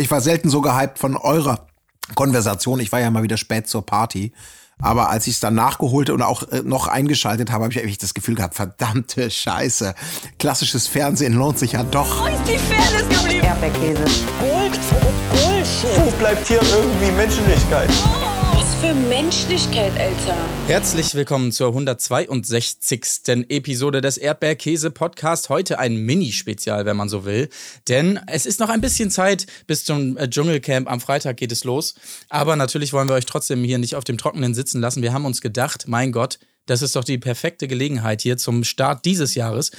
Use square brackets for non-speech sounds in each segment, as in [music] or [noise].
Ich war selten so gehypt von eurer Konversation. Ich war ja mal wieder spät zur Party. Aber als ich es dann nachgeholt und auch äh, noch eingeschaltet habe, habe ich eigentlich das Gefühl gehabt, verdammte Scheiße. Klassisches Fernsehen lohnt sich ja doch. Wo ist die Fairness geblieben? Erdbeerkäse. Gold, Bullshit. Wo bleibt hier irgendwie Menschlichkeit? Was für Menschlichkeit, Alter. Herzlich willkommen zur 162. Episode des Erdbeerkäse-Podcast. Heute ein Mini-Spezial, wenn man so will. Denn es ist noch ein bisschen Zeit bis zum äh, Dschungelcamp. Am Freitag geht es los. Aber natürlich wollen wir euch trotzdem hier nicht auf dem Trockenen sitzen lassen. Wir haben uns gedacht, mein Gott, das ist doch die perfekte Gelegenheit hier zum Start dieses Jahres,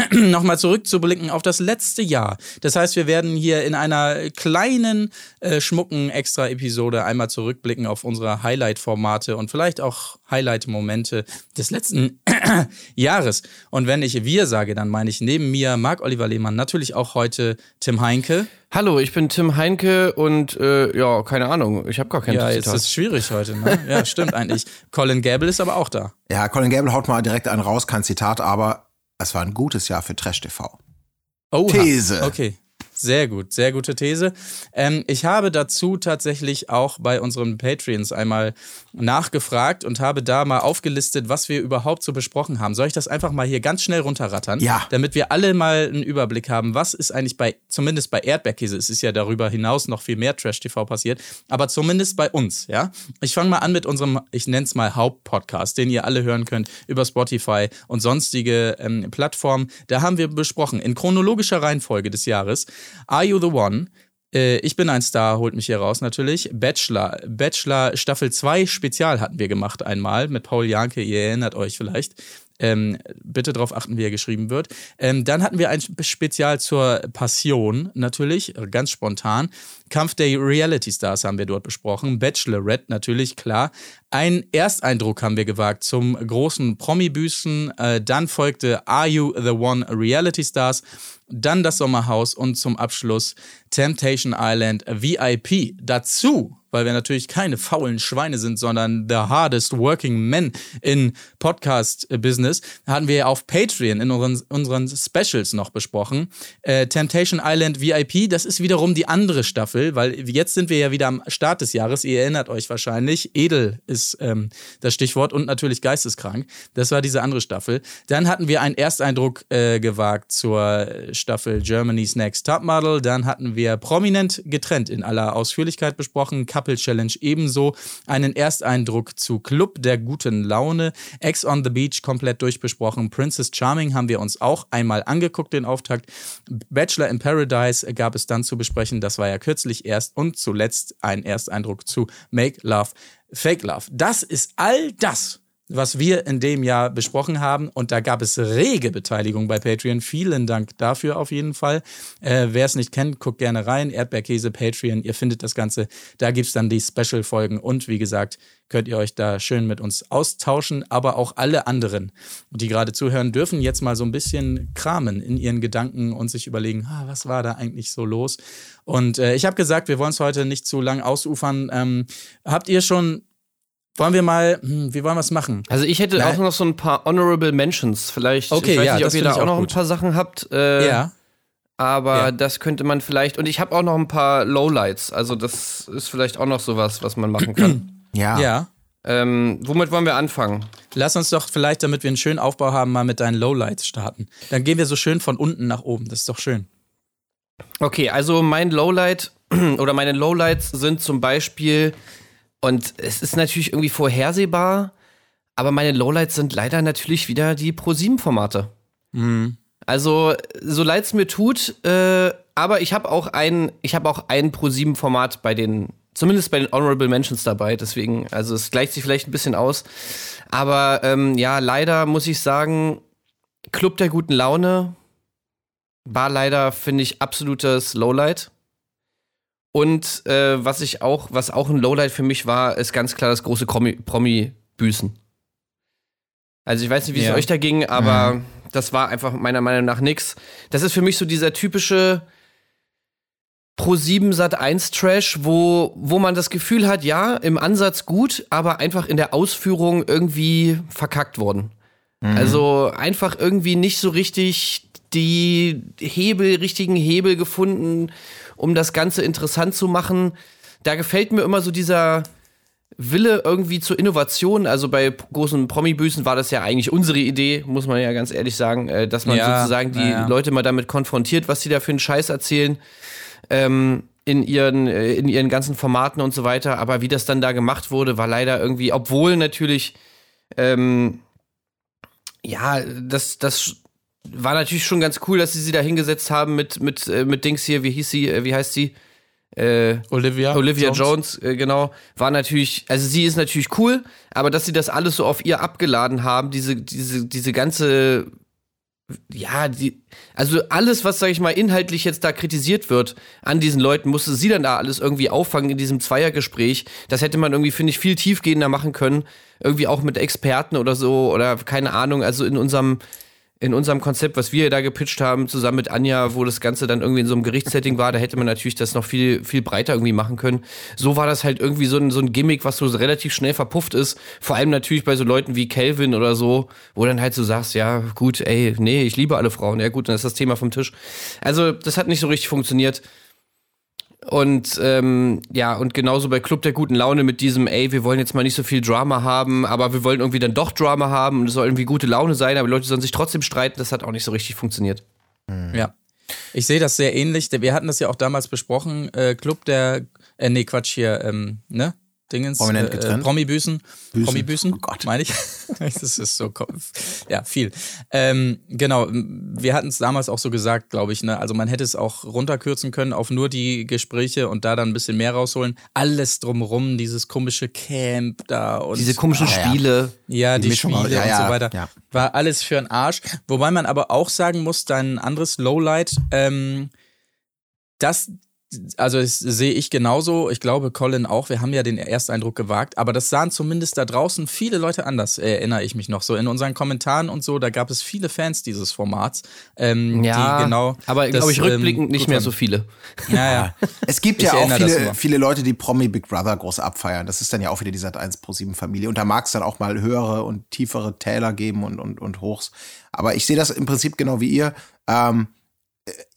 [clears throat] nochmal zurückzublicken auf das letzte Jahr. Das heißt, wir werden hier in einer kleinen, äh, schmucken Extra-Episode einmal zurückblicken auf unsere Highlight-Formate und vielleicht auch Highlight-Momente des letzten [clears throat] Jahres. Und wenn ich wir sage, dann meine ich neben mir Marc-Oliver Lehmann, natürlich auch heute Tim Heinke. Hallo, ich bin Tim Heinke und äh, ja, keine Ahnung, ich habe gar kein Ja, Zitat. jetzt ist es schwierig heute. Ne? Ja, stimmt [laughs] eigentlich. Colin Gable ist aber auch da. Ja, Colin Gable haut mal direkt einen raus, kein Zitat, aber es war ein gutes Jahr für Trash TV. Oha. These. Okay. Sehr gut, sehr gute These. Ähm, ich habe dazu tatsächlich auch bei unseren Patreons einmal nachgefragt und habe da mal aufgelistet, was wir überhaupt so besprochen haben. Soll ich das einfach mal hier ganz schnell runterrattern? Ja. Damit wir alle mal einen Überblick haben, was ist eigentlich bei, zumindest bei Erdbeerkäse, es ist ja darüber hinaus noch viel mehr Trash-TV passiert, aber zumindest bei uns, ja. Ich fange mal an mit unserem, ich nenne es mal Hauptpodcast, den ihr alle hören könnt über Spotify und sonstige ähm, Plattformen. Da haben wir besprochen, in chronologischer Reihenfolge des Jahres, Are You the One? Äh, Ich bin ein Star, holt mich hier raus natürlich. Bachelor, Bachelor Staffel 2 Spezial hatten wir gemacht einmal mit Paul Janke, ihr erinnert euch vielleicht. Ähm, bitte darauf achten, wie er geschrieben wird. Ähm, dann hatten wir ein Spe- Spezial zur Passion, natürlich, ganz spontan. Kampf der Reality Stars haben wir dort besprochen. Bachelorette, natürlich, klar. Ein Ersteindruck haben wir gewagt zum großen Promi-Büßen. Äh, dann folgte Are You the One Reality Stars. Dann das Sommerhaus und zum Abschluss Temptation Island VIP. Dazu, weil wir natürlich keine faulen Schweine sind, sondern the hardest working men in Podcast-Business, hatten wir auf Patreon in unseren, unseren Specials noch besprochen. Äh, Temptation Island VIP, das ist wiederum die andere Staffel, weil jetzt sind wir ja wieder am Start des Jahres. Ihr erinnert euch wahrscheinlich. Edel ist ähm, das Stichwort und natürlich geisteskrank. Das war diese andere Staffel. Dann hatten wir einen Ersteindruck äh, gewagt zur Staffel Germany's Next Topmodel. Dann hatten wir prominent getrennt in aller Ausführlichkeit besprochen. Couple Challenge ebenso. Einen Ersteindruck zu Club der guten Laune. Ex on the Beach komplett durchbesprochen. Princess Charming haben wir uns auch einmal angeguckt, den Auftakt. Bachelor in Paradise gab es dann zu besprechen. Das war ja kürzlich erst. Und zuletzt ein Ersteindruck zu Make Love, Fake Love. Das ist all das, was wir in dem Jahr besprochen haben. Und da gab es rege Beteiligung bei Patreon. Vielen Dank dafür auf jeden Fall. Äh, Wer es nicht kennt, guckt gerne rein. Erdbeerkäse, Patreon, ihr findet das Ganze. Da gibt's dann die Special-Folgen. Und wie gesagt, könnt ihr euch da schön mit uns austauschen. Aber auch alle anderen, die gerade zuhören, dürfen jetzt mal so ein bisschen kramen in ihren Gedanken und sich überlegen, ah, was war da eigentlich so los? Und äh, ich habe gesagt, wir wollen es heute nicht zu lang ausufern. Ähm, habt ihr schon wollen wir mal, hm, wie wollen wir es machen? also ich hätte Nein. auch noch so ein paar Honorable Mentions. Vielleicht, Okay, ich weiß ja, nicht, ob das ihr da auch auch noch gut. ein paar Sachen habt. Äh, ja. Aber Ja. das könnte man vielleicht. Und ich habe auch noch ein paar Lowlights. Also das ist vielleicht auch noch sowas, was man machen kann. [clears throat] Ja. Ja. ähm, womit wollen wir anfangen? Lass uns doch vielleicht, damit wir einen schönen Aufbau haben, mal mit deinen Lowlights starten. Dann gehen wir so schön von unten nach oben. Das ist doch schön. Okay, also mein Lowlight [clears throat] oder meine Lowlights sind zum Beispiel, und es ist natürlich irgendwie vorhersehbar, aber meine Lowlights sind leider natürlich wieder die Pro-7-Formate. Also, so leid es mir tut, äh, aber ich habe auch ein, ich habe auch ein Pro-7-Format bei den, zumindest bei den Honorable Mentions dabei, deswegen, also es gleicht sich vielleicht ein bisschen aus. Aber ähm, ja, leider muss ich sagen, Club der guten Laune war leider, finde ich, absolutes Lowlight. Und äh, was ich auch, was auch ein Lowlight für mich war, ist ganz klar das große Promi- Promi-Büßen. Also ich weiß nicht, wie es Ja. euch da ging, aber das war einfach meiner Meinung nach nix. Das ist für mich so dieser typische Pro7 Sat 1 Trash, wo, wo man das Gefühl hat, ja, im Ansatz gut, aber einfach in der Ausführung irgendwie verkackt worden. Also einfach irgendwie nicht so richtig die Hebel, richtigen Hebel gefunden, um das Ganze interessant zu machen. Da gefällt mir immer so dieser Wille irgendwie zur Innovation. Also bei großen Promi-Büßen war das ja eigentlich unsere Idee, muss man ja ganz ehrlich sagen, äh, dass man Ja, sozusagen die ja. Leute mal damit konfrontiert, was sie da für einen Scheiß erzählen. Ähm, in ihren, äh, in ihren ganzen Formaten und so weiter. Aber wie das dann da gemacht wurde, war leider irgendwie, obwohl natürlich, ähm, ja, das, das war natürlich schon ganz cool, dass sie sie da hingesetzt haben mit, mit, äh, mit Dings hier, wie hieß sie, äh, wie heißt sie? Äh, Olivia. Olivia Jones, äh, genau, war natürlich, also sie ist natürlich cool, aber dass sie das alles so auf ihr abgeladen haben, diese, diese, diese ganze, ja, die, also alles, was, sag ich mal, inhaltlich jetzt da kritisiert wird an diesen Leuten, musste sie dann da alles irgendwie auffangen in diesem Zweiergespräch. Das hätte man irgendwie, finde ich, viel tiefgehender machen können. Irgendwie auch mit Experten oder so oder keine Ahnung, also in unserem, in unserem Konzept, was wir da gepitcht haben, zusammen mit Anja, wo das Ganze dann irgendwie in so einem Gerichtssetting war, da hätte man natürlich das noch viel, viel breiter irgendwie machen können. So war das halt irgendwie so ein, so ein Gimmick, was so relativ schnell verpufft ist. Vor allem natürlich bei so Leuten wie Calvin oder so, wo dann halt so sagst, ja, gut, ey, nee, ich liebe alle Frauen. Ja, gut, dann ist das Thema vom Tisch. Also, das hat nicht so richtig funktioniert. Und ähm, ja, und genauso bei Club der guten Laune mit diesem, ey, wir wollen jetzt mal nicht so viel Drama haben, aber wir wollen irgendwie dann doch Drama haben und es soll irgendwie gute Laune sein, aber die Leute sollen sich trotzdem streiten, das hat auch nicht so richtig funktioniert. Ja. Ich sehe das sehr ähnlich. Wir hatten das ja auch damals besprochen. Äh, Club der, äh, nee, Quatsch hier, ähm, ne? Dingens. Prominent äh, getrennt. Promi-Büßen. Büßen. Promi-Büßen, Oh Gott. meine ich. [laughs] das ist so, ja, viel. Ähm, genau, wir hatten es damals auch so gesagt, glaube ich. Ne? Also man hätte es auch runterkürzen können auf nur die Gespräche und da dann ein bisschen mehr rausholen. Alles drumrum, dieses komische Camp da und Diese komischen Ah, ja. Spiele. ja, die, Mischung aus- Spiele ja, und ja, so weiter. ja. War alles für einen Arsch. Wobei man aber auch sagen muss, dein anderes Lowlight, ähm, das, also das sehe ich genauso. Ich glaube, Colin auch. Wir haben ja den Ersteindruck gewagt. Aber das sahen zumindest da draußen viele Leute anders, erinnere ich mich noch. So in unseren Kommentaren und so, da gab es viele Fans dieses Formats. Ähm, Ja, die genau aber das, glaube ich rückblickend ähm, nicht mehr so viele. Ja, ja. Es gibt ja auch viele, viele Leute, die Promi Big Brother groß abfeiern. Das ist dann ja auch wieder die Sat 1 Pro 7 Familie. Und da mag es dann auch mal höhere und tiefere Täler geben und, und, und Hochs. Aber ich sehe das im Prinzip genau wie ihr. Ähm,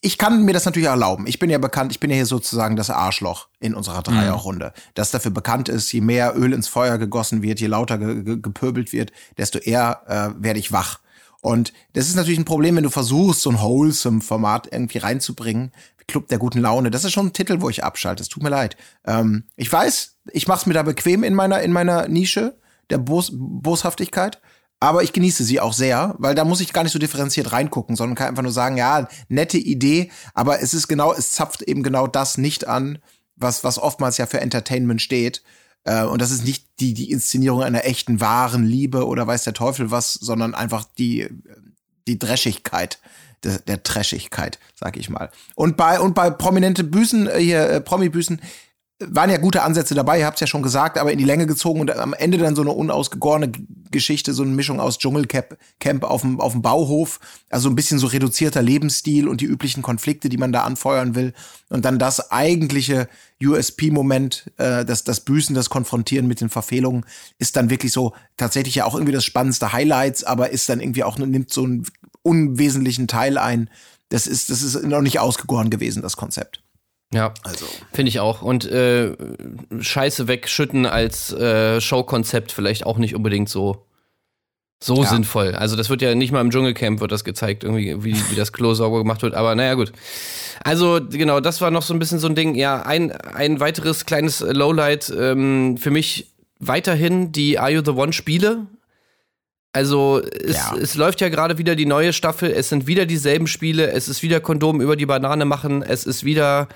ich kann mir das natürlich erlauben. Ich bin ja bekannt, ich bin ja hier sozusagen das Arschloch in unserer Dreierrunde. Das dafür bekannt ist, je mehr Öl ins Feuer gegossen wird, je lauter ge ge gepöbelt wird, desto eher äh, werde ich wach. Und das ist natürlich ein Problem, wenn du versuchst, so ein Wholesome-Format irgendwie reinzubringen. Club der guten Laune. Das ist schon ein Titel, wo ich abschalte. Es tut mir leid. Ähm, ich weiß, ich mache es mir da bequem in meiner, in meiner Nische der Bos Boshaftigkeit. Aber ich genieße sie auch sehr, weil da muss ich gar nicht so differenziert reingucken, sondern kann einfach nur sagen, ja, nette Idee, aber es ist genau, es zapft eben genau das nicht an, was, was oftmals ja für Entertainment steht. Äh, und das ist nicht die, die Inszenierung einer echten, wahren Liebe oder weiß der Teufel was, sondern einfach die, die Dreschigkeit der, der Trashigkeit, sag ich mal. Und bei, und bei prominente Büßen, äh, hier, äh, Promi-Büßen, waren ja gute Ansätze dabei, ihr habt es ja schon gesagt, aber in die Länge gezogen und am Ende dann so eine unausgegorene Geschichte, so eine Mischung aus Dschungelcamp Camp auf dem, auf dem Bauhof, also ein bisschen so reduzierter Lebensstil und die üblichen Konflikte, die man da anfeuern will. Und dann das eigentliche USP-Moment, äh, das, das Büßen, das Konfrontieren mit den Verfehlungen, ist dann wirklich so tatsächlich ja auch irgendwie das spannendste Highlights, aber ist dann irgendwie auch, nimmt so einen unwesentlichen Teil ein. Das ist, das ist noch nicht ausgegoren gewesen, das Konzept. Ja, Also. finde ich auch. Und äh, Scheiße wegschütten als äh, Showkonzept vielleicht auch nicht unbedingt so so Ja. sinnvoll. Also das wird ja nicht mal im Dschungelcamp wird das gezeigt, irgendwie wie, wie das Klo sauber gemacht wird. Aber naja gut. Also genau, das war noch so ein bisschen so ein Ding. Ja, ein ein weiteres kleines Lowlight ähm, für mich weiterhin die Are You the One Spiele. Also es, Ja. es läuft ja gerade wieder die neue Staffel, es sind wieder dieselben Spiele, es ist wieder Kondom über die Banane machen, es ist wieder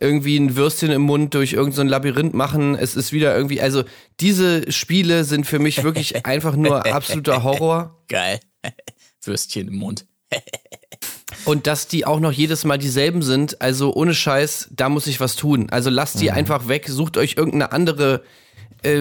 irgendwie ein Würstchen im Mund durch irgendein so Labyrinth machen, es ist wieder irgendwie, also diese Spiele sind für mich wirklich [laughs] einfach nur absoluter Horror. Geil. [laughs] Würstchen im Mund. [laughs] Und dass die auch noch jedes Mal dieselben sind, also ohne Scheiß, da muss ich was tun. Also lasst die einfach weg, sucht euch irgendeine andere äh,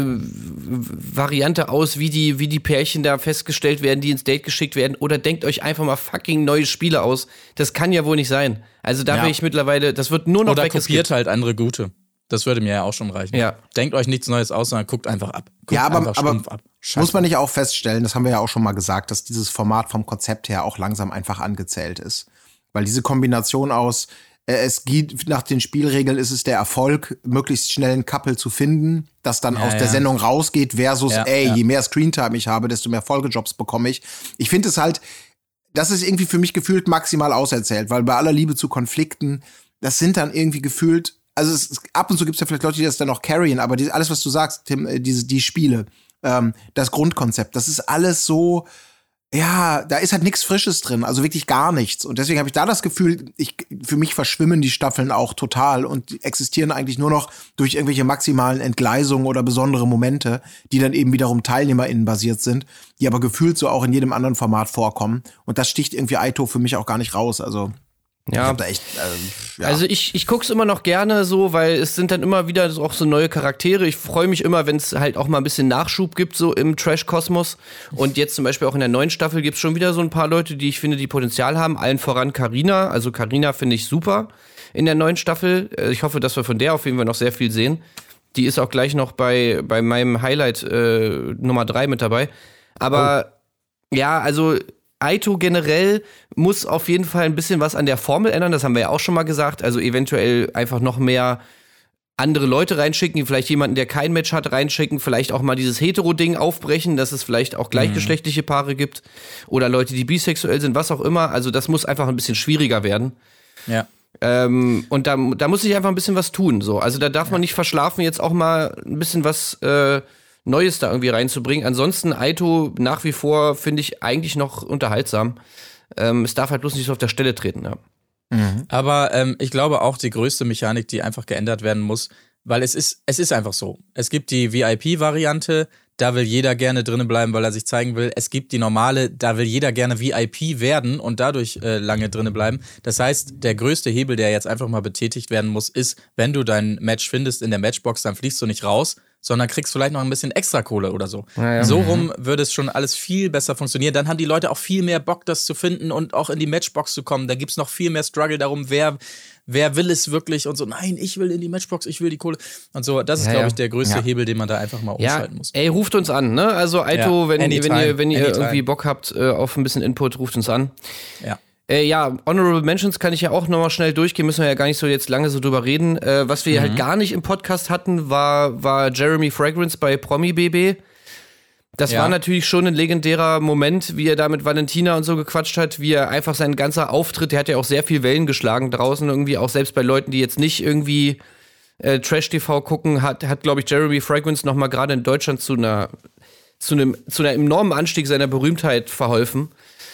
Variante aus, wie die, wie die Pärchen da festgestellt werden, die ins Date geschickt werden, oder denkt euch einfach mal fucking neue Spiele aus. Das kann ja wohl nicht sein. Also da Ja. bin ich mittlerweile, das wird nur noch Oder kopiert halt andere gute. Das würde mir ja auch schon reichen. Ja. Denkt euch nichts Neues aus, sondern guckt einfach ab. Guckt Ja, aber, einfach aber ab. Muss man nicht auch feststellen, das haben wir ja auch schon mal gesagt, dass dieses Format vom Konzept her auch langsam einfach angezählt ist. Weil diese Kombination aus Äh, Es geht nach den Spielregeln ist es der Erfolg, möglichst schnell ein Couple zu finden, das dann aus der ja. Sendung rausgeht, versus, Ja, ey, ja. je mehr Screentime ich habe, desto mehr Folgejobs bekomme ich. Ich finde es halt, das ist irgendwie für mich gefühlt maximal auserzählt, weil bei aller Liebe zu Konflikten, das sind dann irgendwie gefühlt, also es, es, ab und zu gibt es ja vielleicht Leute, die das dann noch carryen, aber die, alles, was du sagst, Tim, äh, diese, die Spiele, ähm, das Grundkonzept, das ist alles so, ja, da ist halt nichts Frisches drin, also wirklich gar nichts. Und deswegen habe ich da das Gefühl, ich, für mich verschwimmen die Staffeln auch total und existieren eigentlich nur noch durch irgendwelche maximalen Entgleisungen oder besondere Momente, die dann eben wiederum TeilnehmerInnen basiert sind, die aber gefühlt so auch in jedem anderen Format vorkommen. Und das sticht irgendwie Aito für mich auch gar nicht raus. Also, Ja, da echt, ähm, ja. Also ich, ich guck's immer noch gerne so, weil es sind dann immer wieder auch so neue Charaktere. Ich freue mich immer, wenn es halt auch mal ein bisschen Nachschub gibt, so im Trash-Kosmos. Und jetzt zum Beispiel auch in der neuen Staffel gibt's schon wieder so ein paar Leute, die ich finde, die Potenzial haben. Allen voran Karina. Also Karina finde ich super in der neuen Staffel. Äh, Ich hoffe, dass wir von der auf jeden Fall noch sehr viel sehen. Die ist auch gleich noch bei, bei meinem Highlight äh, Nummer drei mit dabei. Aber ja, also Aito generell muss auf jeden Fall ein bisschen was an der Formel ändern. Das haben wir ja auch schon mal gesagt. Also eventuell einfach noch mehr andere Leute reinschicken, vielleicht jemanden, der kein Match hat, reinschicken, vielleicht auch mal dieses Hetero-Ding aufbrechen, dass es vielleicht auch gleichgeschlechtliche Paare gibt oder Leute, die bisexuell sind, was auch immer. Also das muss einfach ein bisschen schwieriger werden. Ja. Ähm, und da, da muss ich einfach ein bisschen was tun. So. Also da darf man nicht verschlafen, jetzt auch mal ein bisschen was äh, Neues da irgendwie reinzubringen. Ansonsten Aito nach wie vor finde ich eigentlich noch unterhaltsam. Ähm, es darf halt bloß nicht so auf der Stelle treten. Ja. Aber ähm, ich glaube auch die größte Mechanik, die einfach geändert werden muss, weil es ist, es ist einfach so. Es gibt die VIP-Variante, da will jeder gerne drinnen bleiben, weil er sich zeigen will. Es gibt die normale, da will jeder gerne VIP werden und dadurch äh, lange drinnen bleiben. Das heißt, der größte Hebel, der jetzt einfach mal betätigt werden muss, ist, wenn du dein Match findest in der Matchbox, dann fliegst du nicht raus, sondern kriegst vielleicht noch ein bisschen extra Kohle oder so. So rum würde es schon alles viel besser funktionieren. Dann haben die Leute auch viel mehr Bock, das zu finden und auch in die Matchbox zu kommen. Da gibt's noch viel mehr Struggle darum, wer, wer will es wirklich und so, nein, ich will in die Matchbox, ich will die Kohle. Und so, das ist, Ja, glaube ja. ich, der größte Ja. Hebel, den man da einfach mal Ja, umschalten muss. ey, ruft uns an, ne? Also Aito, Ja, wenn, wenn ihr, wenn ihr anytime. irgendwie Bock habt äh, auf ein bisschen Input, ruft uns an. Ja. Äh, ja, Honorable Mentions kann ich ja auch nochmal schnell durchgehen, müssen wir ja gar nicht so jetzt lange so drüber reden. Äh, was wir Mhm. halt gar nicht im Podcast hatten, war, war Jeremy Fragrance bei Promi BB. Das Ja. war natürlich schon ein legendärer Moment, wie er da mit Valentina und so gequatscht hat, wie er einfach sein ganzer Auftritt, der hat ja auch sehr viel Wellen geschlagen draußen, irgendwie auch selbst bei Leuten, die jetzt nicht irgendwie äh, Trash-TV gucken, hat, hat glaube ich, Jeremy Fragrance nochmal gerade in Deutschland zu einer, zu einem, zu einem enormen Anstieg seiner Berühmtheit verholfen.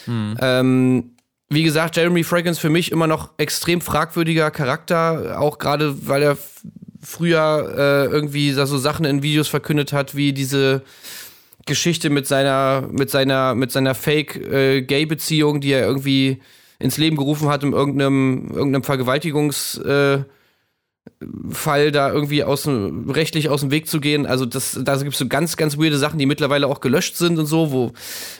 Ähm, wie gesagt, Jeremy Fragrance für mich immer noch extrem fragwürdiger Charakter, auch gerade weil er früher äh, irgendwie so Sachen in Videos verkündet hat, wie diese Geschichte mit seiner, mit seiner, mit seiner Fake-Gay-Beziehung, die er irgendwie ins Leben gerufen hat, um irgendeinem, irgendeinem Vergewaltigungs- äh, Fall da irgendwie aus dem, rechtlich aus dem Weg zu gehen. Also das, da gibt es so ganz, ganz weirde Sachen, die mittlerweile auch gelöscht sind und so, wo,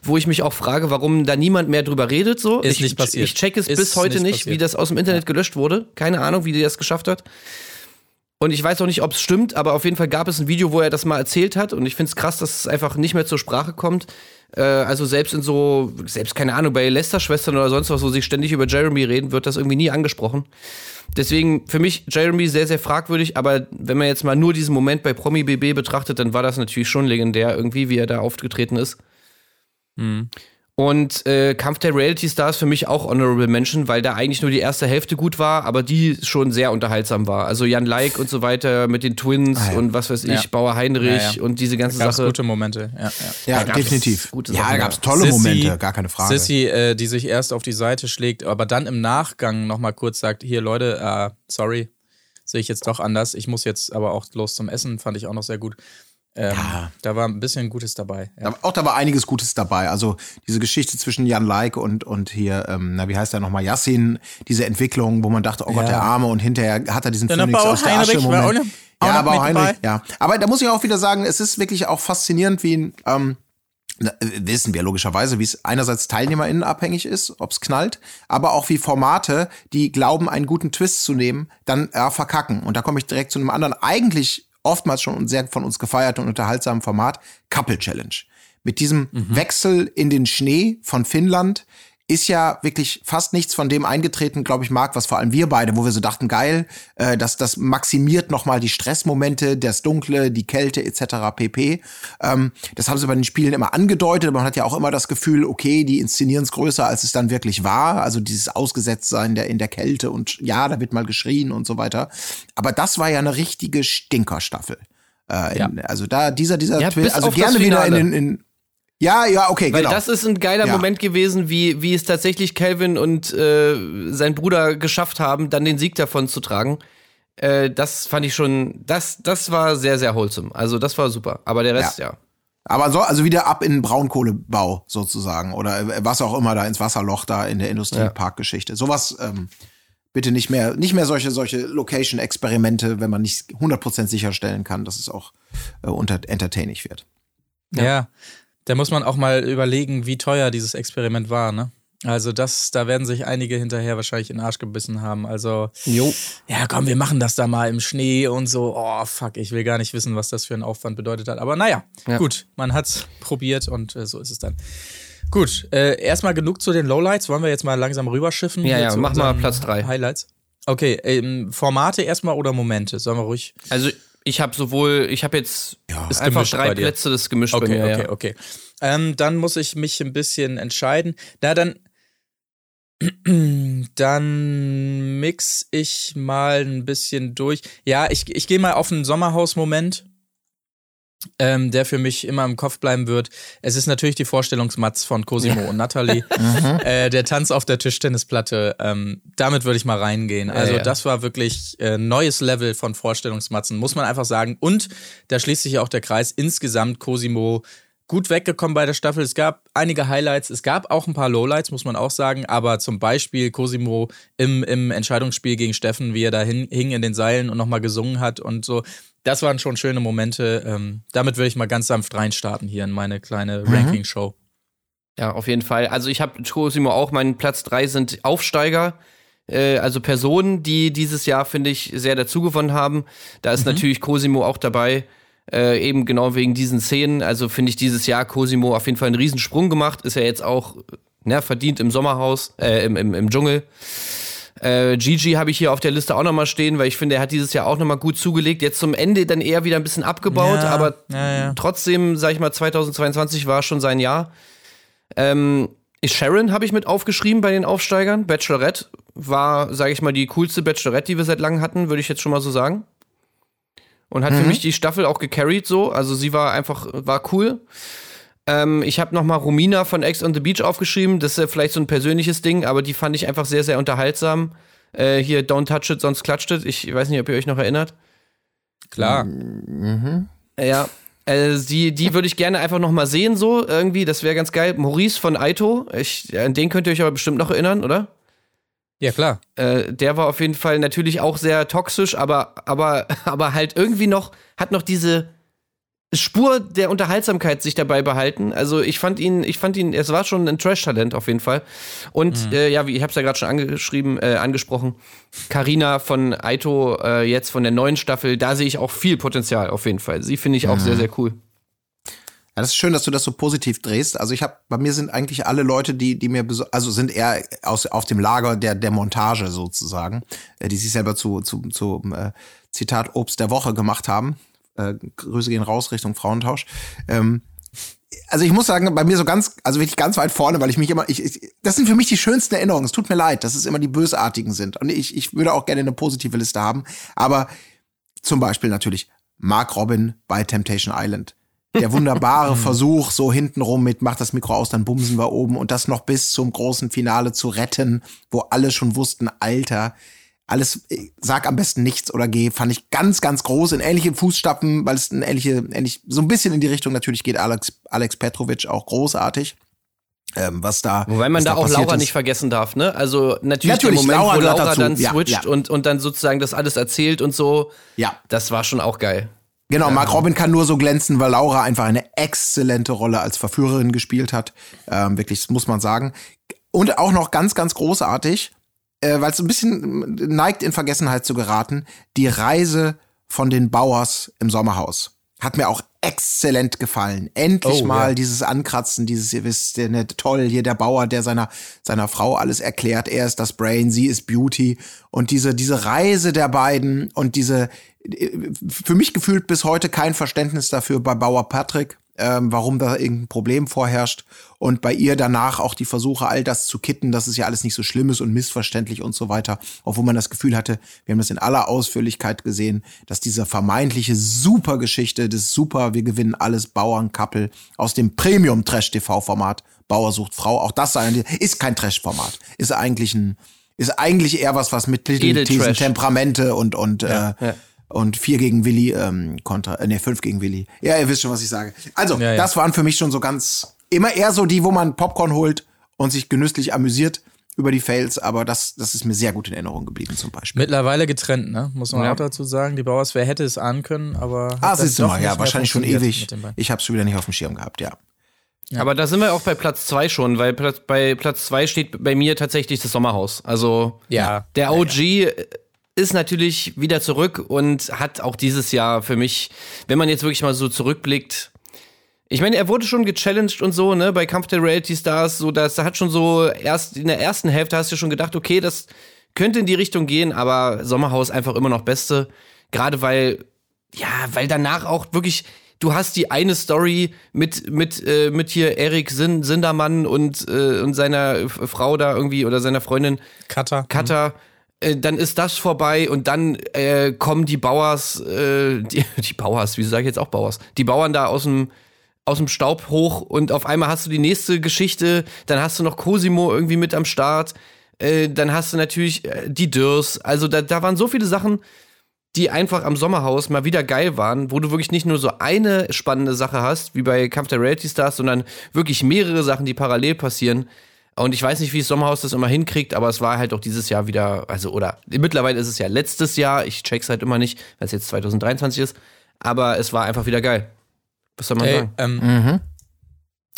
wo ich mich auch frage, warum da niemand mehr drüber redet. So. Ist ich, nicht passiert. Ich check es Ist bis heute nicht nicht, wie das aus dem Internet gelöscht wurde. Keine Ahnung, wie die das geschafft hat. Und ich weiß auch nicht, ob es stimmt, aber auf jeden Fall gab es ein Video, wo er das mal erzählt hat. Und ich finde es krass, dass es einfach nicht mehr zur Sprache kommt. Äh, also selbst in so, selbst keine Ahnung, bei Lester-Schwestern oder sonst was, wo sie ständig über Jeremy reden, wird das irgendwie nie angesprochen. Deswegen für mich Jeremy sehr, sehr fragwürdig. Aber wenn man jetzt mal nur diesen Moment bei Promi BB betrachtet, dann war das natürlich schon legendär, irgendwie, wie er da aufgetreten ist. Und äh, Kampf der Reality Stars für mich auch Honorable Mention, weil da eigentlich nur die erste Hälfte gut war, aber die schon sehr unterhaltsam war. Also Jan Like und so weiter mit den Twins Ah, ja. und was weiß ich, Ja. Bauer Heinrich Ja, ja. und diese ganze Gab's Sache. gute Momente. Ja, ja. Ja, Da gab's definitiv. gute ja, da gab es tolle Sissy- Momente, gar keine Frage. Sissy, äh, die sich erst auf die Seite schlägt, aber dann im Nachgang nochmal kurz sagt, hier Leute, äh, sorry, sehe ich jetzt doch anders. Ich muss jetzt aber auch los zum Essen, fand ich auch noch sehr gut. Ähm, Ja. Da war ein bisschen Gutes dabei. Ja. Da- Auch da war einiges Gutes dabei. Also diese Geschichte zwischen Jan Like und, und hier, ähm, na, wie heißt er nochmal, Yassin, diese Entwicklung, wo man dachte, oh Gott, Ja. der Arme und hinterher hat er diesen Ja, der Phönix Bauer aus der Asche Heinrich auch Moment. auch Ja, Bauer mit Heinrich, dabei. ja. Aber da muss ich auch wieder sagen, es ist wirklich auch faszinierend, wie, ähm, äh, wissen wir logischerweise, wie es einerseits TeilnehmerInnen abhängig ist, ob es knallt, aber auch wie Formate, die glauben, einen guten Twist zu nehmen, dann äh, verkacken. Und da komme ich direkt zu einem anderen, eigentlich oftmals schon sehr von uns gefeierten und unterhaltsamen Format, Couple Challenge. Mit diesem Wechsel in den Schnee von Finnland ist ja wirklich fast nichts von dem eingetreten, glaube ich, Marc, was vor allem wir beide, wo wir so dachten, geil, äh, dass das maximiert nochmal die Stressmomente, das Dunkle, die Kälte etc. pp. Ähm, das haben sie bei den Spielen immer angedeutet, aber man hat ja auch immer das Gefühl, okay, die inszenieren es größer, als es dann wirklich war. Also dieses Ausgesetztsein der, in der Kälte und ja, da wird mal geschrien und so weiter. Aber das war ja eine richtige Stinkerstaffel. Äh, in, Also da dieser, dieser Ja, Twist, also gerne wieder in den, in, ja, ja, okay, Weil genau. das ist ein geiler Ja. Moment gewesen, wie, wie es tatsächlich Calvin und äh, sein Bruder geschafft haben, dann den Sieg davon zu tragen. Äh, das fand ich schon, das, das war sehr, sehr wholesome. Also das war super. Aber der Rest, ja. Aber so, also wieder ab in den Braunkohlebau sozusagen oder äh, was auch immer da ins Wasserloch da in der Industrieparkgeschichte. Sowas ähm, bitte nicht mehr, nicht mehr solche solche Location-Experimente, wenn man nicht 100% sicherstellen kann, dass es auch äh, unter entertaining wird. Ja. Da muss man auch mal überlegen, wie teuer dieses Experiment war, ne? Also das, da werden sich einige hinterher wahrscheinlich in den Arsch gebissen haben. Also, Jo. ja komm, wir machen das da mal im Schnee und so. Oh, fuck, ich will gar nicht wissen, was das für ein Aufwand bedeutet hat. Aber naja, Ja. gut, man hat's probiert und äh, so ist es dann. Gut, äh, erstmal genug zu den Lowlights. Wollen wir jetzt mal langsam rüberschiffen? Ja, ja, mach mal Platz drei. Highlights. Okay, ähm, Formate erstmal oder Momente? Sollen wir ruhig. Also ich habe sowohl, ich habe jetzt Ist einfach drei. Plätze des gemischt bei Okay, mir. okay, ja. okay. Ähm, dann muss ich mich ein bisschen entscheiden. Na, dann. [clears throat] Dann mix ich mal ein bisschen durch. Ja, ich, ich gehe mal auf einen Sommerhaus-Moment, ähm, der für mich immer im Kopf bleiben wird. Es ist natürlich die Vorstellungsmatz von Cosimo und Natalie. [laughs] äh, der Tanz auf der Tischtennisplatte. Ähm, damit würde ich mal reingehen. Also, ja. das war wirklich äh, neues Level von Vorstellungsmatzen, muss man einfach sagen. Und da schließt sich ja auch der Kreis. Insgesamt Cosimo gut weggekommen bei der Staffel. Es gab einige Highlights, es gab auch ein paar Lowlights, muss man auch sagen, aber zum Beispiel Cosimo im, im Entscheidungsspiel gegen Steffen, wie er da hin, hing in den Seilen und nochmal gesungen hat und so. Das waren schon schöne Momente. Ähm, damit würde ich mal ganz sanft reinstarten hier in meine kleine Ranking-Show. Ja, auf jeden Fall. Also ich habe Cosimo auch, mein Platz drei sind Aufsteiger. Äh, also Personen, die dieses Jahr, finde ich, sehr dazugewonnen haben. Da ist natürlich Cosimo auch dabei. Äh, eben genau wegen diesen Szenen. Also finde ich dieses Jahr Cosimo auf jeden Fall einen Riesensprung gemacht. Ist ja jetzt auch ne, verdient im Sommerhaus, äh, im, im, im Dschungel. Äh, Gigi habe ich hier auf der Liste auch nochmal stehen, weil ich finde, er hat dieses Jahr auch nochmal gut zugelegt. Jetzt zum Ende dann eher wieder ein bisschen abgebaut, Ja, aber ja, ja. trotzdem, sag ich mal, 2022 war schon sein Jahr. Ähm, Sharon habe ich mit aufgeschrieben bei den Aufsteigern. Bachelorette war, sage ich mal, die coolste Bachelorette, die wir seit langem hatten, würde ich jetzt schon mal so sagen. Und hat für mich die Staffel auch gecarried so. Also sie war einfach, war cool. Ähm, ich habe noch mal Romina von Ex on the Beach aufgeschrieben. Das ist ja vielleicht so ein persönliches Ding, aber die fand ich einfach sehr, sehr unterhaltsam. Äh, hier, Don't Touch It, sonst klatscht it. Ich weiß nicht, ob ihr euch noch erinnert. Klar. Ja. Äh, die die würde ich gerne einfach noch mal sehen, so irgendwie. Das wäre ganz geil. Maurice von Aito. Ich, an den könnt ihr euch aber bestimmt noch erinnern, oder? Ja, klar. Äh, der war auf jeden Fall natürlich auch sehr toxisch, aber, aber, [laughs] aber halt irgendwie noch, hat noch diese Spur der Unterhaltsamkeit sich dabei behalten. Also ich fand ihn, ich fand ihn, es war schon ein Trash-Talent auf jeden Fall. Und äh, ja, wie ich habe es ja gerade schon angeschrieben, äh, angesprochen, Karina von Aito äh, jetzt von der neuen Staffel, da sehe ich auch viel Potenzial auf jeden Fall. Sie finde ich auch sehr, sehr cool. Ja, das ist schön, dass du das so positiv drehst. Also ich habe, bei mir sind eigentlich alle Leute, die, die mir, also sind eher aus, auf dem Lager der, der Montage sozusagen, äh, die sich selber zu, zu, zu äh, Zitat Obst der Woche gemacht haben. Äh, Grüße gehen raus Richtung Frauentausch. Ähm, also ich muss sagen, bei mir so ganz, also wirklich ganz weit vorne, weil ich mich immer, ich, ich, das sind für mich die schönsten Erinnerungen. Es tut mir leid, dass es immer die bösartigen sind. Und ich, ich würde auch gerne eine positive Liste haben. Aber zum Beispiel natürlich Mark Robin bei Temptation Island. Der wunderbare [laughs] Versuch, so hintenrum mit, mach das Mikro aus, dann bumsen wir oben und das noch bis zum großen Finale zu retten, wo alle schon wussten, Alter, alles, äh, sag am besten nichts oder geh, fand ich ganz, ganz groß in ähnliche Fußstapfen, weil es ein ähnliche, ähnlich, so ein bisschen in die Richtung natürlich geht Alex, Alex Petrovic auch großartig. Ähm, was da. Wobei man was da auch Laura ist. nicht vergessen darf, ne? Also natürlich, Natürlich, der Moment, Laura wo Laura dazu. dann Ja, switcht ja. Und, und dann sozusagen das alles erzählt und so. Ja. Das war schon auch geil. Genau, Mark Robin kann nur so glänzen, weil Laura einfach eine exzellente Rolle als Verführerin gespielt hat. Ähm, wirklich, das muss man sagen. Und auch noch ganz, ganz großartig, äh, weil es ein bisschen neigt in Vergessenheit zu geraten, die Reise von den Bauers im Sommerhaus. hat mir auch exzellent gefallen. Endlich Oh, mal ja. dieses Ankratzen, dieses, ihr wisst, ne, toll, hier der Bauer, der seiner, seiner Frau alles erklärt. Er ist das Brain, sie ist Beauty. Und diese, diese Reise der beiden und diese, äh, für mich gefühlt bis heute kein Verständnis dafür bei Bauer Patrick, ähm, warum da irgendein Problem vorherrscht. Und bei ihr danach auch die Versuche, all das zu kitten, dass es ja alles nicht so schlimm ist und missverständlich und so weiter. Obwohl man das Gefühl hatte, wir haben das in aller Ausführlichkeit gesehen, dass diese vermeintliche Supergeschichte des Super, wir gewinnen alles Bauernkappel aus dem Premium-Trash-TV-Format Bauer sucht Frau, auch das ist kein Trash-Format. Ist eigentlich ein, ist eigentlich eher was, was mit Thesen, Edeltrash. Temperamente und, und, äh, ja. Und vier gegen Willi, ähm, kontra, äh, nee, fünf gegen Willi. Ja, ihr wisst schon, was ich sage. Also, Ja, ja. das waren für mich schon so ganz, immer eher so die, wo man Popcorn holt und sich genüsslich amüsiert über die Fails, aber das, das ist mir sehr gut in Erinnerung geblieben zum Beispiel. Mittlerweile getrennt, ne? Muss man Ja. auch dazu sagen. Die Bauers, wer hätte es ahnen können, aber. Ah, siehst du doch mal, nicht ja, wahrscheinlich schon ewig. Ich habe schon wieder nicht auf dem Schirm gehabt, ja. Aber da sind wir auch bei Platz zwei schon, weil Platz, bei Platz zwei steht bei mir tatsächlich das Sommerhaus. Also Ja. der OG ist natürlich wieder zurück und hat auch dieses Jahr für mich, wenn man jetzt wirklich mal so zurückblickt, ich meine, er wurde schon gechallenged und so, ne, bei Kampf der Reality Stars, so, das hat schon so, erst in der ersten Hälfte hast du schon gedacht, okay, das könnte in die Richtung gehen, aber Sommerhaus einfach immer noch Beste. Gerade weil, ja, weil danach auch wirklich, du hast die eine Story mit, mit, äh, mit hier Erik Sin Sindermann und, äh, und seiner Frau da irgendwie oder seiner Freundin Cutter. Cutter. Äh, dann ist das vorbei und dann äh, kommen die Bauers, äh, die, [laughs] die Bauers, wieso sage ich jetzt auch Bauers? Die Bauern da aus dem aus dem Staub hoch und auf einmal hast du die nächste Geschichte, dann hast du noch Cosimo irgendwie mit am Start, äh, dann hast du natürlich äh, die Dürrs, also da, da waren so viele Sachen, die einfach am Sommerhaus mal wieder geil waren, wo du wirklich nicht nur so eine spannende Sache hast, wie bei Kampf der Reality Stars, sondern wirklich mehrere Sachen, die parallel passieren. Und ich weiß nicht, wie das Sommerhaus das immer hinkriegt, aber es war halt auch dieses Jahr wieder, also, oder mittlerweile ist es ja letztes Jahr, ich check's halt immer nicht, weil es jetzt 2023 ist, aber es war einfach wieder geil. Was soll man Ey, sagen? ähm,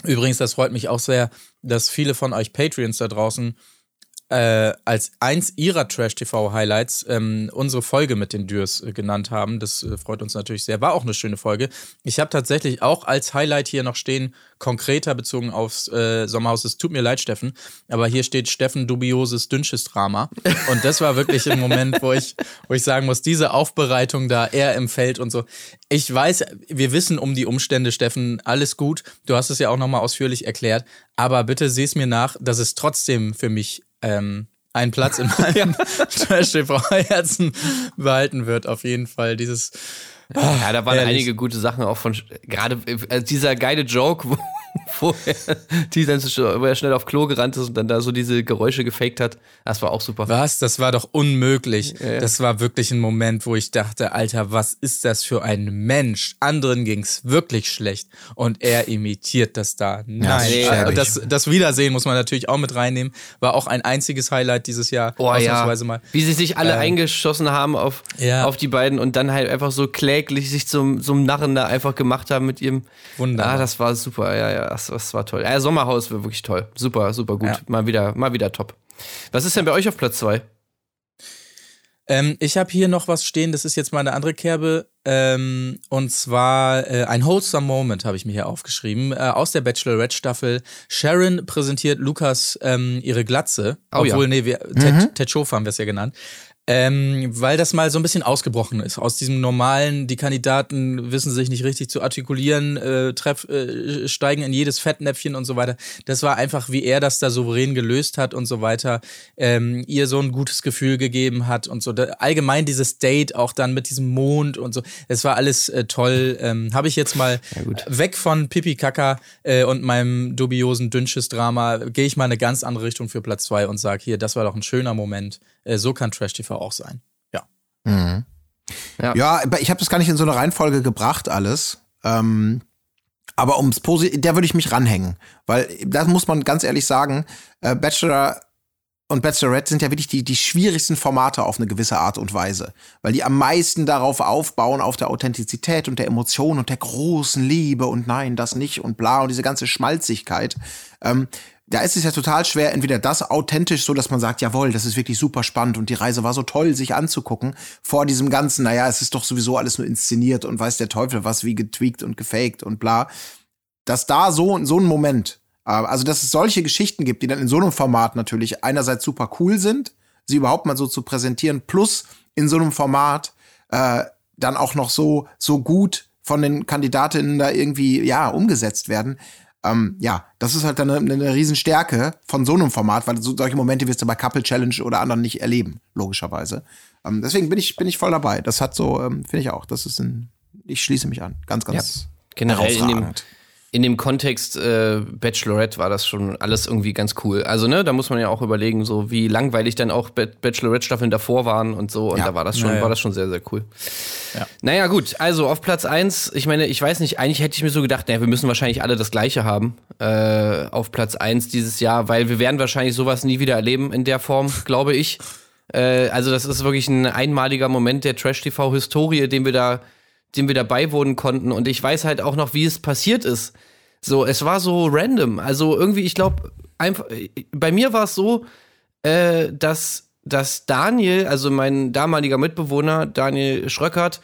Übrigens, das freut mich auch sehr, dass viele von euch Patreons da draußen äh, als eins ihrer Trash-TV-Highlights ähm, unsere Folge mit den Dürs äh, genannt haben. Das äh, freut uns natürlich sehr. War auch eine schöne Folge. Ich habe tatsächlich auch als Highlight hier noch stehen, konkreter bezogen aufs äh, Sommerhaus. Es tut mir leid, Steffen, aber hier steht Steffen dubioses dünnsches Drama. Und das war wirklich ein Moment, wo ich, wo ich sagen muss, diese Aufbereitung da, er im Feld und so. Ich weiß, wir wissen um die Umstände, Steffen, alles gut. Du hast es ja auch nochmal ausführlich erklärt. Aber bitte sieh es mir nach, dass es trotzdem für mich ähm, einen Platz in meinem [laughs] [laughs] Trash-TV-Herzen behalten wird. Auf jeden Fall dieses. Ja, da waren Ehrlich. einige gute Sachen auch von, gerade äh, dieser geile Joke, wo, wo er, [laughs] die dann er schnell auf Klo gerannt ist und dann da so diese Geräusche gefaked hat. Das war auch super. Was? Das war doch unmöglich. Das war wirklich ein Moment, wo ich dachte, Alter, was ist das für ein Mensch? Anderen ging's wirklich schlecht und er imitiert das da. Nein. Äh, schäbig. das, das Wiedersehen muss man natürlich auch mit reinnehmen. War auch ein einziges Highlight dieses Jahr. Oh ja, ausnahmsweise mal. wie sie sich alle eingeschossen haben auf, Ja. auf die beiden und dann halt einfach so kläglich sich zum, zum Narren da einfach gemacht haben mit ihrem. Wunderbar. Ah, das war super, ja, ja, das, das war toll. Ja, Sommerhaus war wirklich toll. Super, super gut. Ja. Mal wieder, mal wieder top. Was ist denn bei euch auf Platz zwei? Ähm, ich habe hier noch was stehen, das ist jetzt mal eine andere Kerbe. Ähm, und zwar äh, ein Wholesome Moment habe ich mir hier aufgeschrieben. Äh, aus der Bachelorette-Staffel. Sharon präsentiert Lukas ähm, ihre Glatze. Oh ja. obwohl, nee, wir, Ted, Ted Schof haben wir es ja genannt. Ähm, weil das mal so ein bisschen ausgebrochen ist. Aus diesem normalen, die Kandidaten wissen sich nicht richtig zu artikulieren, äh, treff, äh, steigen in jedes Fettnäpfchen und so weiter. Das war einfach, wie er das da souverän gelöst hat und so weiter. Ähm, ihr so ein gutes Gefühl gegeben hat und so. Da, allgemein dieses Date auch dann mit diesem Mond und so. Es war alles äh, toll. Ähm, Habe ich jetzt mal weg von Pipi Kaka äh, und meinem dubiosen Dünnsches-Drama, gehe ich mal eine ganz andere Richtung für Platz zwei und sage, hier, das war doch ein schöner Moment. Äh, so kann Trash TV auch sein. Ja. Ja, aber ich habe das gar nicht in so eine Reihenfolge gebracht, alles. Ähm, aber ums Posi der würde ich mich ranhängen. Weil, das muss man ganz ehrlich sagen, äh, Bachelor und Bachelorette sind ja wirklich die, die schwierigsten Formate auf eine gewisse Art und Weise. Weil die am meisten darauf aufbauen, auf der Authentizität und der Emotion und der großen Liebe und nein, das nicht und bla und diese ganze Schmalzigkeit. Ähm, da ist es ja total schwer, entweder das authentisch, so dass man sagt, jawohl, das ist wirklich super spannend und die Reise war so toll, sich anzugucken, vor diesem ganzen, naja, es ist doch sowieso alles nur inszeniert und weiß der Teufel was, wie getweakt und gefaked und bla. Dass da so, so ein Moment, äh, also dass es solche Geschichten gibt, die dann in so einem Format natürlich einerseits super cool sind, sie überhaupt mal so zu präsentieren, plus in so einem Format äh, dann auch noch so, so gut von den Kandidatinnen da irgendwie, ja, umgesetzt werden. Ähm, ja, das ist halt dann eine, eine Riesenstärke von so einem Format, weil so, solche Momente wirst du bei Couple Challenge oder anderen nicht erleben, logischerweise. Ähm, deswegen bin ich, bin ich voll dabei. Das hat so, ähm, finde ich auch, das ist ein, ich schließe mich an. Ganz, ganz Generell in dem. In dem Kontext äh, Bachelorette war das schon alles irgendwie ganz cool. Also, ne, da muss man ja auch überlegen, so wie langweilig dann auch Ba- Bachelorette-Staffeln davor waren und so. Und Ja. da war das schon, Naja. war das schon sehr, sehr cool. Ja. Naja, gut, also auf Platz eins. ich meine, ich weiß nicht, eigentlich hätte ich mir so gedacht, naja, wir müssen wahrscheinlich alle das Gleiche haben äh, auf Platz eins dieses Jahr, weil wir werden wahrscheinlich sowas nie wieder erleben in der Form, glaube ich. Äh, also, das ist wirklich ein einmaliger Moment der Trash-TV-Historie, den wir da, dem wir da beiwohnen konnten. Und ich weiß halt auch noch, wie es passiert ist. So, es war so random. Also irgendwie, ich glaube, einfach, bei mir war es so, äh, dass, dass Daniel, also mein damaliger Mitbewohner, Daniel Schröckert,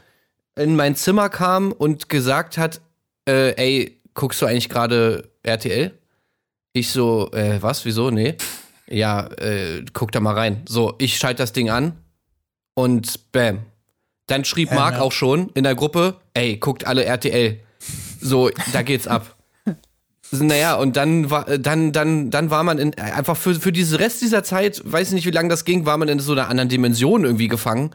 in mein Zimmer kam und gesagt hat, äh, ey, guckst du eigentlich gerade RTL? Ich so, äh, was, wieso? Nee. Ja, äh, guck da mal rein. So, ich schalte das Ding an und bam. Dann schrieb Marc ja. auch schon in der Gruppe, ey, guckt alle RTL. So, da geht's ab. [laughs] Naja, und dann war, dann, dann, dann war man in, einfach für, für diesen Rest dieser Zeit, weiß ich nicht, wie lange das ging, war man in so einer anderen Dimension irgendwie gefangen.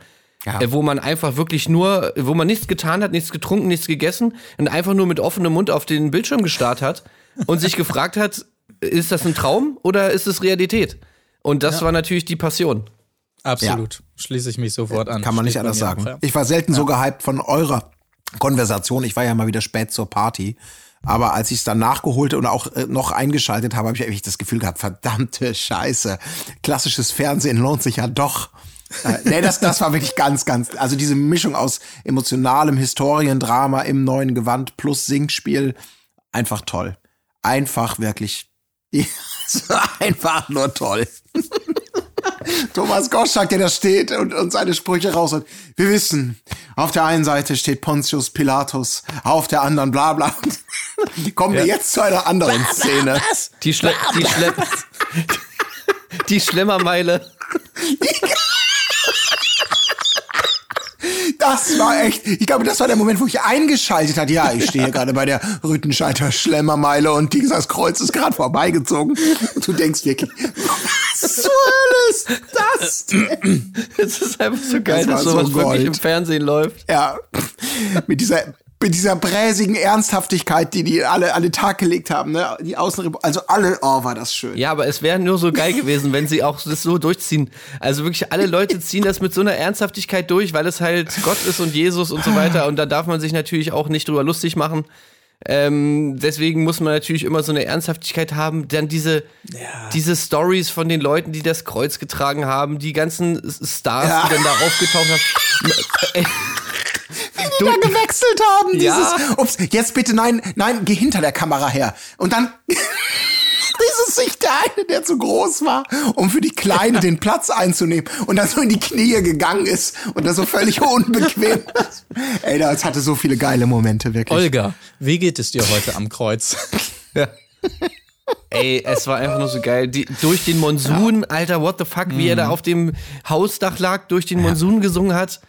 Ja. Äh, wo man einfach wirklich nur, wo man nichts getan hat, nichts getrunken, nichts gegessen und einfach nur mit offenem Mund auf den Bildschirm gestarrt hat und sich [laughs] gefragt hat, ist das ein Traum oder ist es Realität? Und das war natürlich die Passion. Absolut. Schließe ich mich sofort an. Kann man nicht Steht anders sagen. auch, ja. Ich war selten so gehypt von eurer Konversation. Ich war ja mal wieder spät zur Party. Aber als ich es dann nachgeholt und auch äh, noch eingeschaltet habe, habe ich eigentlich das Gefühl gehabt, verdammte Scheiße. Klassisches Fernsehen lohnt sich ja doch. Äh, nee, das, das war wirklich ganz, ganz, also diese Mischung aus emotionalem Historiendrama im neuen Gewand plus Singspiel, einfach toll. Einfach wirklich, [laughs] einfach nur toll. [laughs] Thomas Goschak, der da steht und, und seine Sprüche raus hat. Wir wissen, auf der einen Seite steht Pontius Pilatus, auf der anderen bla bla. [laughs] Kommen wir jetzt zu einer anderen Szene. Die, Schle die, Schle die Schlemmermeile. [laughs] Das war echt, ich glaube, das war der Moment, wo ich eingeschaltet hat. Ja, ich stehe gerade bei der Rüttenscheiter Schlemmermeile und dieses Kreuz ist gerade vorbeigezogen. Und du denkst wirklich, was zur Hölle ist das? Es ist einfach so geil, Das dass sowas so wirklich im Fernsehen läuft. Ja, mit dieser mit dieser bräsigen Ernsthaftigkeit, die die alle an den Tag gelegt haben, ne? Die Außenrep also alle, oh, war das schön. Ja, aber es wäre nur so geil gewesen, wenn sie auch das so durchziehen. Also wirklich alle Leute ziehen das mit so einer Ernsthaftigkeit durch, weil es halt Gott ist und Jesus und so weiter. Und da darf man sich natürlich auch nicht drüber lustig machen. Ähm, deswegen muss man natürlich immer so eine Ernsthaftigkeit haben. Dann diese, diese Stories von den Leuten, die das Kreuz getragen haben, die ganzen Stars, Ja. die dann da aufgetaucht haben. [laughs] die da gewechselt haben. Ja. Dieses, ups, jetzt bitte, nein, nein, geh hinter der Kamera her. Und dann dieses sich der eine, der zu groß war, um für die Kleine den Platz einzunehmen und dann so in die Knie gegangen ist und das so völlig unbequem ist. Ey, das hatte so viele geile Momente, wirklich. Olga, wie geht es dir heute am Kreuz? [laughs] Ey, es war einfach nur so geil. Die, durch den Monsun, Alter, what the fuck, wie er Mhm. da auf dem Hausdach lag, durch den Monsun gesungen hat.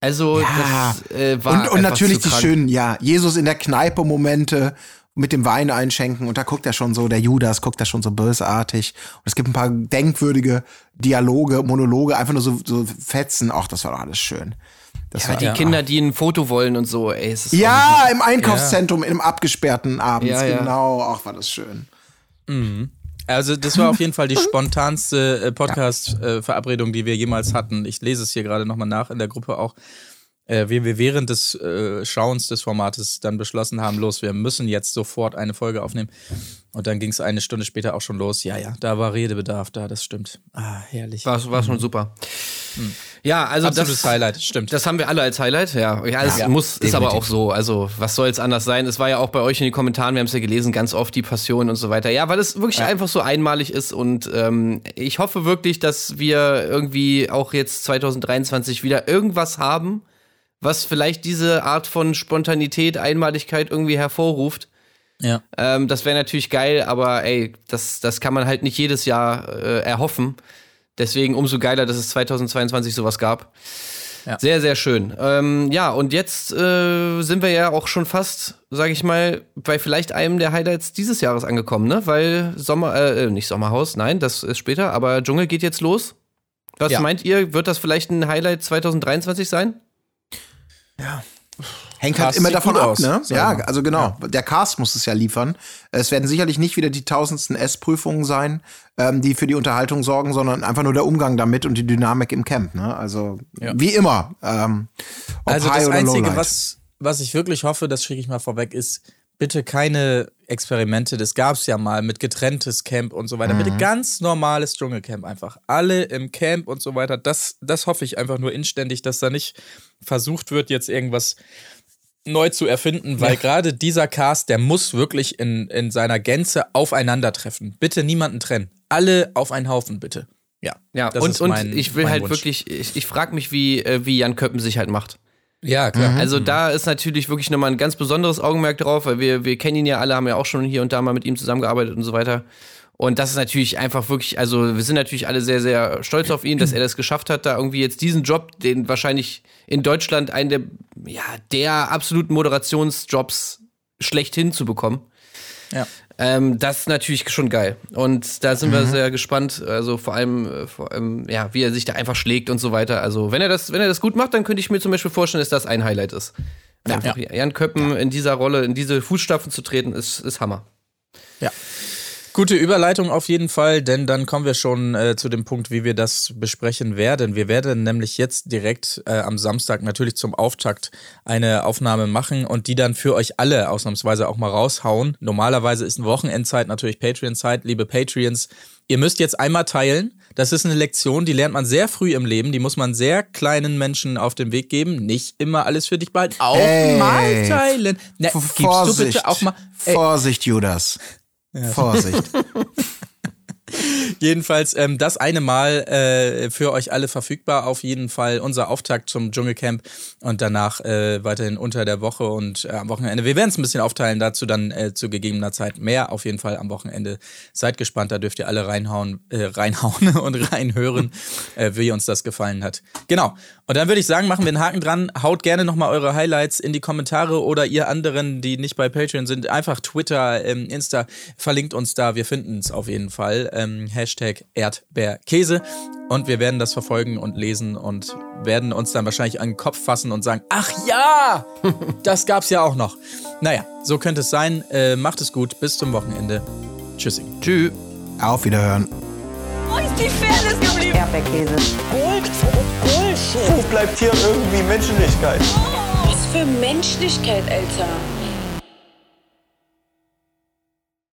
Also, Ja. das äh, war. und, und natürlich zu die schönen, ja, Jesus in der Kneipe Momente mit dem Wein einschenken und da guckt er schon so, der Judas guckt da schon so bösartig und es gibt ein paar denkwürdige Dialoge, Monologe, einfach nur so, so Fetzen, ach, das war doch alles schön. Das Ja, war, die Kinder, die ein Foto wollen und so, ey, ist ja, im Einkaufszentrum, im abgesperrten abends, Ja, ja. genau, ach, war das schön. Also, das war auf jeden Fall die [laughs] spontanste äh, Podcast-Verabredung, die wir jemals hatten. Ich lese es hier gerade nochmal nach in der Gruppe auch. Äh, wie wir während des äh, Schauens des Formates dann beschlossen haben, los, wir müssen jetzt sofort eine Folge aufnehmen. Und dann ging es eine Stunde später auch schon los. Ja, ja, da war Redebedarf da, das stimmt. Ah, herrlich. War, war schon super. Ja, also Absolutes das, Highlight, stimmt. Das haben wir alle als Highlight, ja. Ja, es Ja, muss, ist aber auch so. Also, was soll es anders sein? Es war ja auch bei euch in den Kommentaren, wir haben es ja gelesen, ganz oft die Passion und so weiter. Ja, weil es wirklich einfach so einmalig ist und ähm, ich hoffe wirklich, dass wir irgendwie auch jetzt 2023 wieder irgendwas haben, was vielleicht diese Art von Spontanität, Einmaligkeit irgendwie hervorruft. ja. Ähm, das wäre natürlich geil, aber ey, das, das kann man halt nicht jedes Jahr äh, erhoffen. Deswegen umso geiler, dass es 2022 sowas gab. Ja. Sehr, sehr schön. Ähm, ja, und jetzt äh, sind wir ja auch schon fast, sage ich mal, bei vielleicht einem der Highlights dieses Jahres angekommen, ne? Weil Sommer, äh, nicht Sommerhaus, nein, das ist später, aber Dschungel geht jetzt los. Was Ja. meint ihr? Wird das vielleicht ein Highlight 2023 sein? Hängt Cast halt immer davon ab, aus, ne? Ja, also genau. Der Cast muss es ja liefern. Es werden sicherlich nicht wieder die tausendsten S-Prüfungen sein, ähm, die für die Unterhaltung sorgen, sondern einfach nur der Umgang damit und die Dynamik im Camp, ne? Also Ja. wie immer. Ähm, Also das Einzige, was, was ich wirklich hoffe, das schicke ich mal vorweg, ist bitte keine Experimente. Das gab es ja mal mit getrenntes Camp und so weiter. Bitte Mhm. ganz normales Dschungelcamp einfach. Alle im Camp und so weiter. Das, das hoffe ich einfach nur inständig, dass da nicht versucht wird, jetzt irgendwas neu zu erfinden, weil gerade dieser Cast, der muss wirklich in, in seiner Gänze aufeinandertreffen. Bitte niemanden trennen. Alle auf einen Haufen, bitte. Ja, Ja, das und, ist und mein- ich will halt Wunsch. wirklich, ich, ich frage mich, wie, äh, wie Jan Köppen sich halt macht. Ja, klar. Also da ist natürlich wirklich nochmal ein ganz besonderes Augenmerk drauf, weil wir, wir kennen ihn ja alle, haben ja auch schon hier und da mal mit ihm zusammengearbeitet und so weiter. Und das ist natürlich einfach wirklich, also wir sind natürlich alle sehr, sehr stolz auf ihn, dass er das geschafft hat, da irgendwie jetzt diesen Job, den wahrscheinlich in Deutschland einen der, ja, der absoluten Moderationsjobs schlechthin zu bekommen. Ja. Ähm, das ist natürlich schon geil. Und da sind wir sehr gespannt. Also vor allem, äh, vor allem, ja, wie er sich da einfach schlägt und so weiter. Also wenn er das, wenn er das gut macht, dann könnte ich mir zum Beispiel vorstellen, dass das ein Highlight ist. Einfach Jan Köppen in dieser Rolle, in diese Fußstapfen zu treten, ist, ist Hammer. Ja. Gute Überleitung auf jeden Fall, denn dann kommen wir schon äh, zu dem Punkt, wie wir das besprechen werden. Wir werden nämlich jetzt direkt äh, am Samstag natürlich zum Auftakt eine Aufnahme machen und die dann für euch alle ausnahmsweise auch mal raushauen. Normalerweise ist eine Wochenendzeit natürlich Patreon-Zeit, liebe Patreons. Ihr müsst jetzt einmal teilen. Das ist eine Lektion, die lernt man sehr früh im Leben. Die muss man sehr kleinen Menschen auf den Weg geben. Nicht immer alles für dich behalten. Auch Ey. mal teilen. Na, V- gibst du bitte auch mal. Ey, Vorsicht, Judas. Vorsicht. [laughs] [laughs] Jedenfalls ähm, das eine Mal äh, für euch alle verfügbar. Auf jeden Fall unser Auftakt zum Dschungelcamp und danach äh, weiterhin unter der Woche und äh, am Wochenende. Wir werden es ein bisschen aufteilen, dazu dann äh, zu gegebener Zeit mehr. Auf jeden Fall am Wochenende. Seid gespannt, da dürft ihr alle reinhauen, äh, reinhauen [laughs] und reinhören, äh, wie uns das gefallen hat. Genau. Und dann würde ich sagen, machen wir einen Haken dran. Haut gerne nochmal eure Highlights in die Kommentare oder ihr anderen, die nicht bei Patreon sind, einfach Twitter, ähm, Insta, verlinkt uns da. Wir finden es auf jeden Fall. Ähm, Hashtag Erdbeerkäse. Und wir werden das verfolgen und lesen und werden uns dann wahrscheinlich an den Kopf fassen und sagen, ach ja, [laughs] das gab's ja auch noch. Naja, so könnte es sein. Äh, macht es gut. Bis zum Wochenende. Tschüssi. Tschüss. Auf Wiederhören. Wo ist die Fairness geblieben? Erdbeerkäse. Gold, Bullshit. Wo bleibt hier irgendwie Menschlichkeit? Was für Menschlichkeit, Alter.